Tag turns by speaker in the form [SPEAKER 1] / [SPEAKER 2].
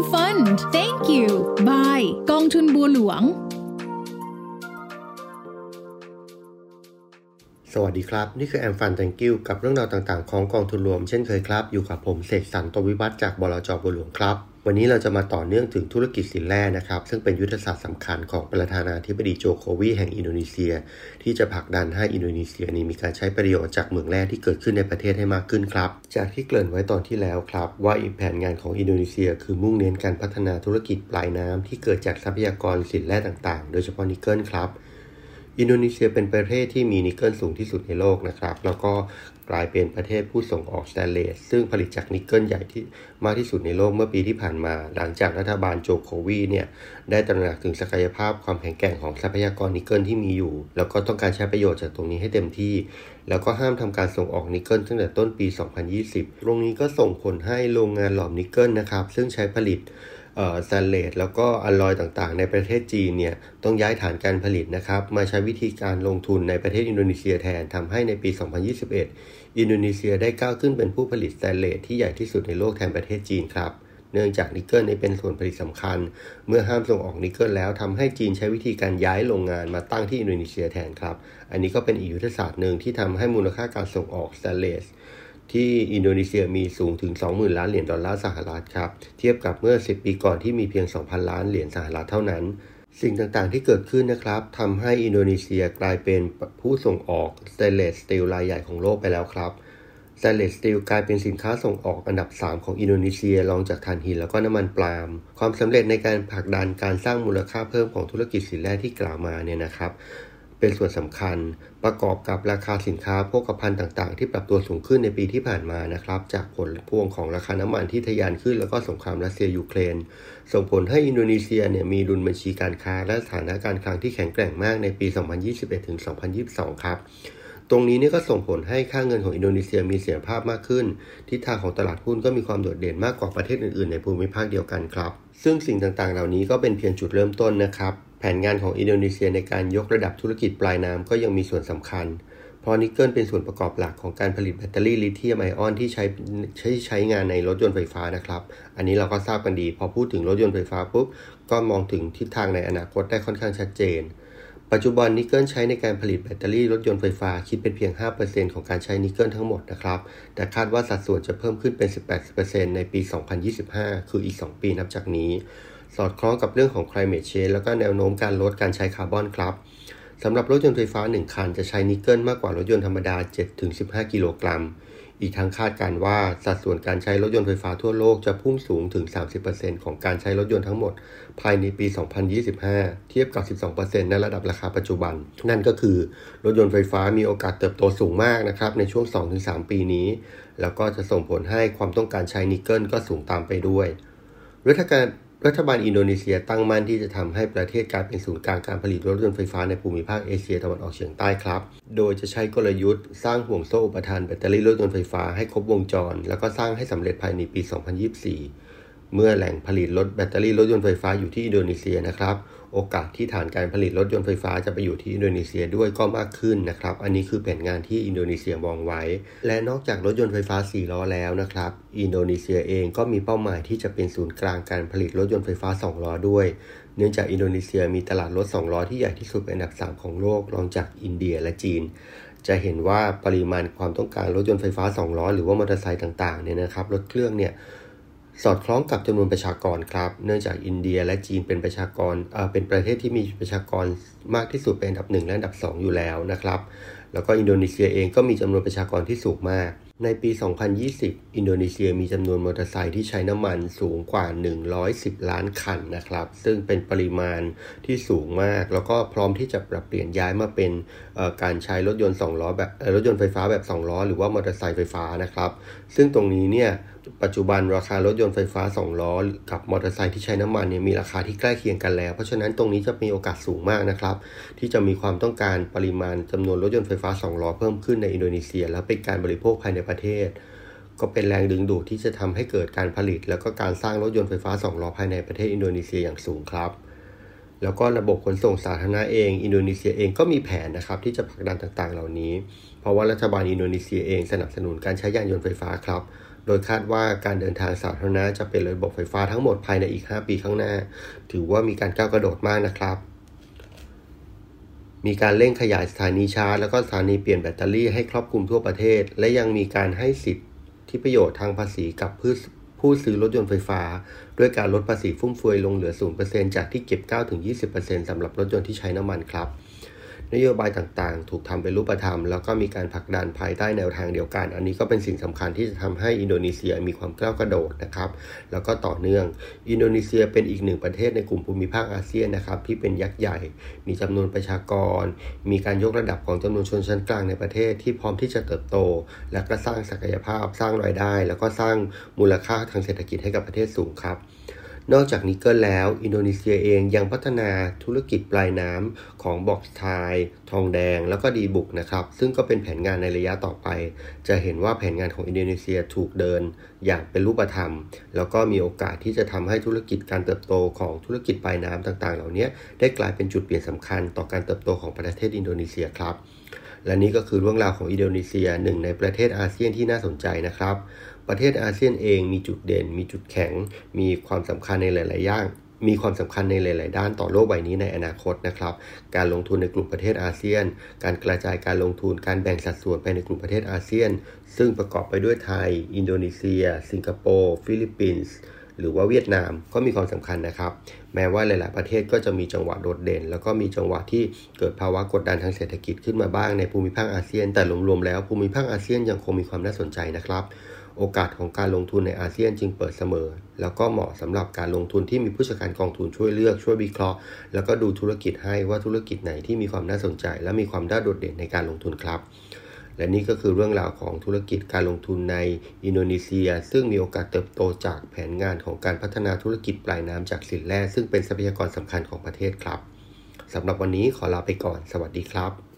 [SPEAKER 1] am Fund thank you bye กองทุนบัวหลวง
[SPEAKER 2] สวัสดีครับ นี่คือแอมฟันแตงกิ้วกับเรื่องราวต่างๆ ของกองทุนรวมเช่นเคยครับ อยู่กับผมเสกสรรตวิวัฒจากบลจบัวหลวงครับ วันนี้เราจะมาต่อเนื่องถึงธุรกิจสินแร่นะครับ ซึ่งเป็นยุทธศาสตร์สำคัญของประธานาธิบดีโจโควีแห่งอินโดนีเซีย ที่จะผลักดันให้อินโดนีเซียนี้มีการใช้ประโยชน์จากเหมืองแร่ที่เกิดขึ้นในประเทศให้มากขึ้นครับ จากที่เกริ่นไว้ตอนที่แล้วครับ ว่าอีกแผนงานของอินโดนีเซีย คือมุ่งเน้นการพัฒนาธุรกิจปลายน้ำที่เกิดจากทรัพยากรสินแร่ต่างๆ โดยเฉพาะนิกเกิลครับ อินโดนีเซียเป็นประเทศที่มีนิกเกิลสูงที่สุดในโลกนะครับ แล้วก็กลายเป็นประเทศผู้ส่งออกสแตนเลส ซึ่งผลิตจากนิกเกิลใหญ่ที่มากที่สุดในโลกเมื่อปีที่ผ่านมา หลังจากรัฐบาลโจโกวีเนี่ยได้ตระหนักถึงศักยภาพความแข็งแกร่งของทรัพยากรนิกเกิลที่มีอยู่ แล้วก็ต้องการใช้ประโยชน์จากตรงนี้ให้เต็มที่ แล้วก็ห้ามทำการส่งออกนิกเกิลตั้งแต่ต้นปี 2020 ตรงนี้ก็ส่งผลให้โรงงานหลอมนิกเกิลนะครับซึ่งใช้ผลิต สแตนเลสแล้วก็อลลอยต่างๆ ในประเทศจีนเนี่ยต้องย้ายฐานการผลิตนะครับมาใช้วิธีการลงทุนในประเทศอินโดนีเซียแทนทำให้ในปี 2021 อินโดนีเซียได้ก้าวขึ้นเป็นผู้ผลิตสแตนเลสที่ใหญ่ที่สุดในโลกแทนประเทศจีนครับเนื่องจากนิกเกิลเป็นส่วนผลิตสำคัญ เมื่อห้ามส่งออกนิกเกิลแล้วทำให้จีนใช้วิธีการย้ายโรงงานมาตั้งที่อินโดนีเซียแทนครับ อันนี้ก็เป็นอีกยุทธศาสตร์หนึ่งที่ทำให้มูลค่าการส่งออกสแตนเลส ที่อินโดนีเซียมีสูงถึง 20,000 ล้านเหรียญดอลลาร์สหรัฐครับ เทียบกับเมื่อ 10 ปีก่อนที่มีเพียง 2,000 ล้านเหรียญสหรัฐเท่านั้น สิ่งต่างๆที่เกิดขึ้นนะครับทำให้อินโดนีเซียกลายเป็นผู้ส่งออก stainless steel รายใหญ่ของโลกไปแล้วครับ stainless steel กลายเป็นสินค้าส่งออกอันดับ 3 ของอินโดนีเซียรองจากถ่านหินแล้วก็น้ำมันปาล์มความสำเร็จในการผลักดันการสร้างมูลค่าเพิ่มของธุรกิจสินแร่ที่กล่าวมาเนี่ยนะครับ เป็นส่วนสำคัญ ประกอบกับราคาสินค้าโภคภัณฑ์ต่างๆ ที่ปรับตัวสูงขึ้นในปีที่ผ่านมานะครับ จากผลพวงของราคาน้ำมันที่ทะยานขึ้น แล้วก็สงครามรัสเซียยูเครน ส่งผลให้อินโดนีเซียเนี่ยมีดุลบัญชีการค้าและสถานะการคลังที่แข็งแกร่งมากในปี 2021-2022 ครับ ตรงนี้นี่ก็ส่งผลให้ค่าเงินของอินโดนีเซียมีเสถียรภาพมากขึ้น ทิศทางของตลาดหุ้นก็มีความโดดเด่นมากกว่าประเทศอื่นๆ ในภูมิภาคเดียวกันครับ ซึ่งสิ่งต่างๆ เหล่านี้ก็เป็นเพียงจุดเริ่มต้นนะครับ แผนงานของอินโดนีเซียในการยกระดับธุรกิจปลายน้ำก็ยังมีส่วนสำคัญ เพราะนิกเกิลเป็นส่วนประกอบหลักของการผลิตแบตเตอรี่ลิเธียมไอออนที่ใช้ใช้ใช้งานในรถยนต์ไฟฟ้านะครับ อันนี้เราก็ทราบกันดี พอพูดถึงรถยนต์ไฟฟ้าปุ๊บก็มองถึงทิศทางในอนาคตได้ค่อนข้างชัดเจน ปัจจุบันนิกเกิลใช้ในการผลิตแบตเตอรี่รถยนต์ไฟฟ้าคิดเป็นเพียง 5%ของการใช้นิกเกิลทั้งหมดนะครับ แต่คาดว่าสัดส่วนจะเพิ่มขึ้นเป็น 18%ในปี 2025 คืออีก 2 ปีนับจากนี้ สอดคล้องกับเรื่องของ climate change แล้วก็แนวโน้มการลดการใช้คาร์บอนครับสำหรับรถยนต์ไฟฟ้า 1 คันจะใช้นิกเกิลมากกว่ารถยนต์ธรรมดา 7-15 กิโลกรัม อีกทั้งคาดการณ์ว่าสัดส่วนการใช้รถยนต์ไฟฟ้าทั่วโลกจะพุ่งสูงถึง 30%ของการใช้รถยนต์ทั้งหมด ภายในปี 2025 เทียบกับ 12%ในระดับราคาปัจจุบัน นั่นก็คือรถยนต์ไฟฟ้ามีโอกาสเติบโตสูงมากนะครับในช่วง 2-3 ปีนี้ แล้วก็จะส่งผลให้ความต้องการใช้นิกเกิลก็สูงตามไปด้วยรัฐการ รัฐบาลอินโดนีเซียตั้งมั่นที่จะทำให้ประเทศกลายเป็นศูนย์กลางการผลิตรถยนต์ไฟฟ้าในภูมิภาคเอเชียตะวันออกเฉียงใต้ครับ โดยจะใช้กลยุทธ์สร้างห่วงโซ่อุปทานแบตเตอรี่รถยนต์ไฟฟ้าให้ครบวงจร แล้วก็สร้างให้สำเร็จภายในปี 2024 เมื่อแหล่งผลิตรถแบตเตอรี่รถยนต์ไฟฟ้าอยู่ที่อินโดนีเซียนะครับ โอกาสที่ฐานการผลิตรถยนต์ไฟฟ้าจะไปอยู่ที่อินโดนีเซียด้วยก็มากขึ้นนะครับ อันนี้คือแผนงานที่อินโดนีเซียมองไว้ และนอกจากรถยนต์ไฟฟ้า 4 ล้อแล้วนะครับ อินโดนีเซียเองก็มีเป้าหมายที่จะเป็นศูนย์กลางการผลิตรถยนต์ไฟฟ้า 2 ล้อด้วย เนื่องจากอินโดนีเซียมีตลาดรถ 2 ล้อที่ใหญ่ที่สุดเป็นอันดับ 3 ของโลกรองจากอินเดียและจีน จะเห็นว่าปริมาณความต้องการรถยนต์ไฟฟ้า 2 ล้อ หรือว่ามอเตอร์ไซค์ต่างๆเนี่ยนะครับรถเครื่องเนี่ย สอดคล้องกับจำนวนประชากรครับ เนื่องจากอินเดียและจีนเป็นประชากร เป็นประเทศที่มีประชากรมากที่สุดเป็นอันดับ 1 และอันดับ 2 อยู่แล้วนะครับ แล้วก็อินโดนีเซียเองก็มีจำนวนประชากรที่สูงมาก ในปี 2020 อินโดนีเซียมีจำนวนมอเตอร์ไซค์ที่ใช้น้ำมันสูงกว่า 110 ล้านคันนะครับ ซึ่งเป็นปริมาณที่สูงมาก แล้วก็พร้อมที่จะปรับเปลี่ยนย้ายมาเป็นการใช้รถยนต์2ล้อแบบรถยนต์ไฟฟ้าแบบ 2 ล้อ หรือว่ามอเตอร์ไซค์ไฟฟ้านะครับ ซึ่งตรงนี้เนี่ยปัจจุบันราคารถยนต์ไฟฟ้า 2 ล้อ กับมอเตอร์ไซค์ที่ใช้น้ำมันเนี่ยมีราคาที่ใกล้เคียงกันแล้ว เพราะฉะนั้นตรงนี้จะมีโอกาสสูงมากนะครับ ที่จะมีความต้องการปริมาณจำนวนรถยนต์ไฟฟ้า 2 ล้อเพิ่มขึ้นในอินโดนีเซีย และเป็นการบริโภคภายในประเทศ ก็เป็นแรงดึงดูดที่จะทำให้เกิดการผลิต แล้วก็การสร้างรถยนต์ไฟฟ้า2ล้อภายในประเทศอินโดนีเซียอย่างสูงครับ แล้วก็ระบบขนส่งสาธารณะเอง อินโดนีเซียเองก็มีแผนนะครับที่จะผลักดันต่างๆ เหล่านี้ เพราะว่ารัฐบาลอินโดนีเซียเองสนับสนุนการใช้ยานยนต์ไฟฟ้าครับโดยคาดว่าการเดินทางสาธารณะจะเป็นระบบไฟฟ้าทั้งหมดภายในอีก 5 ปีข้างหน้า ถือว่ามีการก้าวกระโดดมากนะครับ มีการเร่งขยายสถานีชาร์จ แล้วก็สถานีเปลี่ยนแบตเตอรี่ให้ครอบคลุมทั่วประเทศ และยังมีการให้สิทธิที่ประโยชน์ทางภาษีกับผู้ซื้อรถยนต์ไฟฟ้า ด้วยการลดภาษีฟุ่มเฟือยลงเหลือ 0%จากที่เก็บ 9-20%สำหรับรถยนต์ที่ใช้น้ำมันครับ นโยบายต่างๆ ถูกทำเป็นรูปธรรม แล้วก็มีการผลักดันภายใต้แนวทางเดียวกัน อันนี้ก็เป็นสิ่งสำคัญที่จะทำให้อินโดนีเซียมีความก้าวกระโดดนะครับ แล้วก็ต่อเนื่อง อินโดนีเซียเป็นอีกหนึ่งประเทศในกลุ่มภูมิภาคอาเซียนนะครับที่เป็นยักษ์ใหญ่ มีจำนวนประชากร มีการยกระดับของจำนวนชนชั้นกลางในประเทศที่พร้อมที่จะเติบโต และก็สร้างศักยภาพ สร้างรายได้ แล้วก็สร้างมูลค่าทางเศรษฐกิจให้กับประเทศสูงครับ นอกจากนิกเกิลแล้ว อินโดนีเซียเองยังพัฒนาธุรกิจปลายน้ำของบอกไซต์ ทองแดงแล้วก็ดีบุกนะครับ ซึ่งก็เป็นแผนงานในระยะต่อไป จะเห็นว่าแผนงานของอินโดนีเซียถูกเดินอย่างเป็นรูปธรรม แล้วก็มีโอกาสที่จะทำให้ธุรกิจการเติบโตของธุรกิจปลายน้ำต่างๆ เหล่านี้ได้กลายเป็นจุดเปลี่ยนสำคัญต่อการเติบโตของประเทศอินโดนีเซียครับ และนี่ก็คือเรื่องราวของอินโดนีเซียหนึ่งในประเทศอาเซียนที่น่าสนใจนะครับ ประเทศอาเซียนเองมีจุดเด่น มีจุดแข็ง มีความสำคัญในหลาย ๆ อย่างมีความสำคัญในหลาย ๆ ด้านต่อโลกใบนี้ในอนาคตนะครับ การลงทุนในกลุ่มประเทศอาเซียน การกระจายการลงทุน การแบ่งสัดส่วนไปในกลุ่มประเทศอาเซียน ซึ่งประกอบไปด้วยไทย อินโดนีเซีย สิงคโปร์ ฟิลิปปินส์ หรือว่าเวียดนามก็มีความสำคัญนะครับ แม้ว่าหลาย ๆ ประเทศก็จะมีจังหวะโดดเด่น แล้วก็มีจังหวะที่เกิดภาวะกดดันทางเศรษฐกิจขึ้นมาบ้างในภูมิภาคอาเซียน แต่รวม ๆ แล้วภูมิภาคอาเซียนยังคงมีความน่าสนใจนะครับ โอกาสของการลงทุนในอาเซียนจึงเปิดเสมอ แล้วก็เหมาะสำหรับการลงทุนที่มีผู้จัดการกองทุนช่วยเลือกช่วยวิเคราะห์ แล้วก็ดูธุรกิจให้ว่าธุรกิจไหนที่มีความน่าสนใจ และมีความน่าโดดเด่นในการลงทุนครับ และนี่ก็คือเรื่องราวของธุรกิจการลงทุนในอินโดนีเซีย ซึ่งมีโอกาสเติบโตจากแผนงานของการพัฒนาธุรกิจปลายน้ำจากสินแร่ซึ่งเป็นทรัพยากรสำคัญของประเทศครับสำหรับวันนี้ขอลาไปก่อน สวัสดีครับ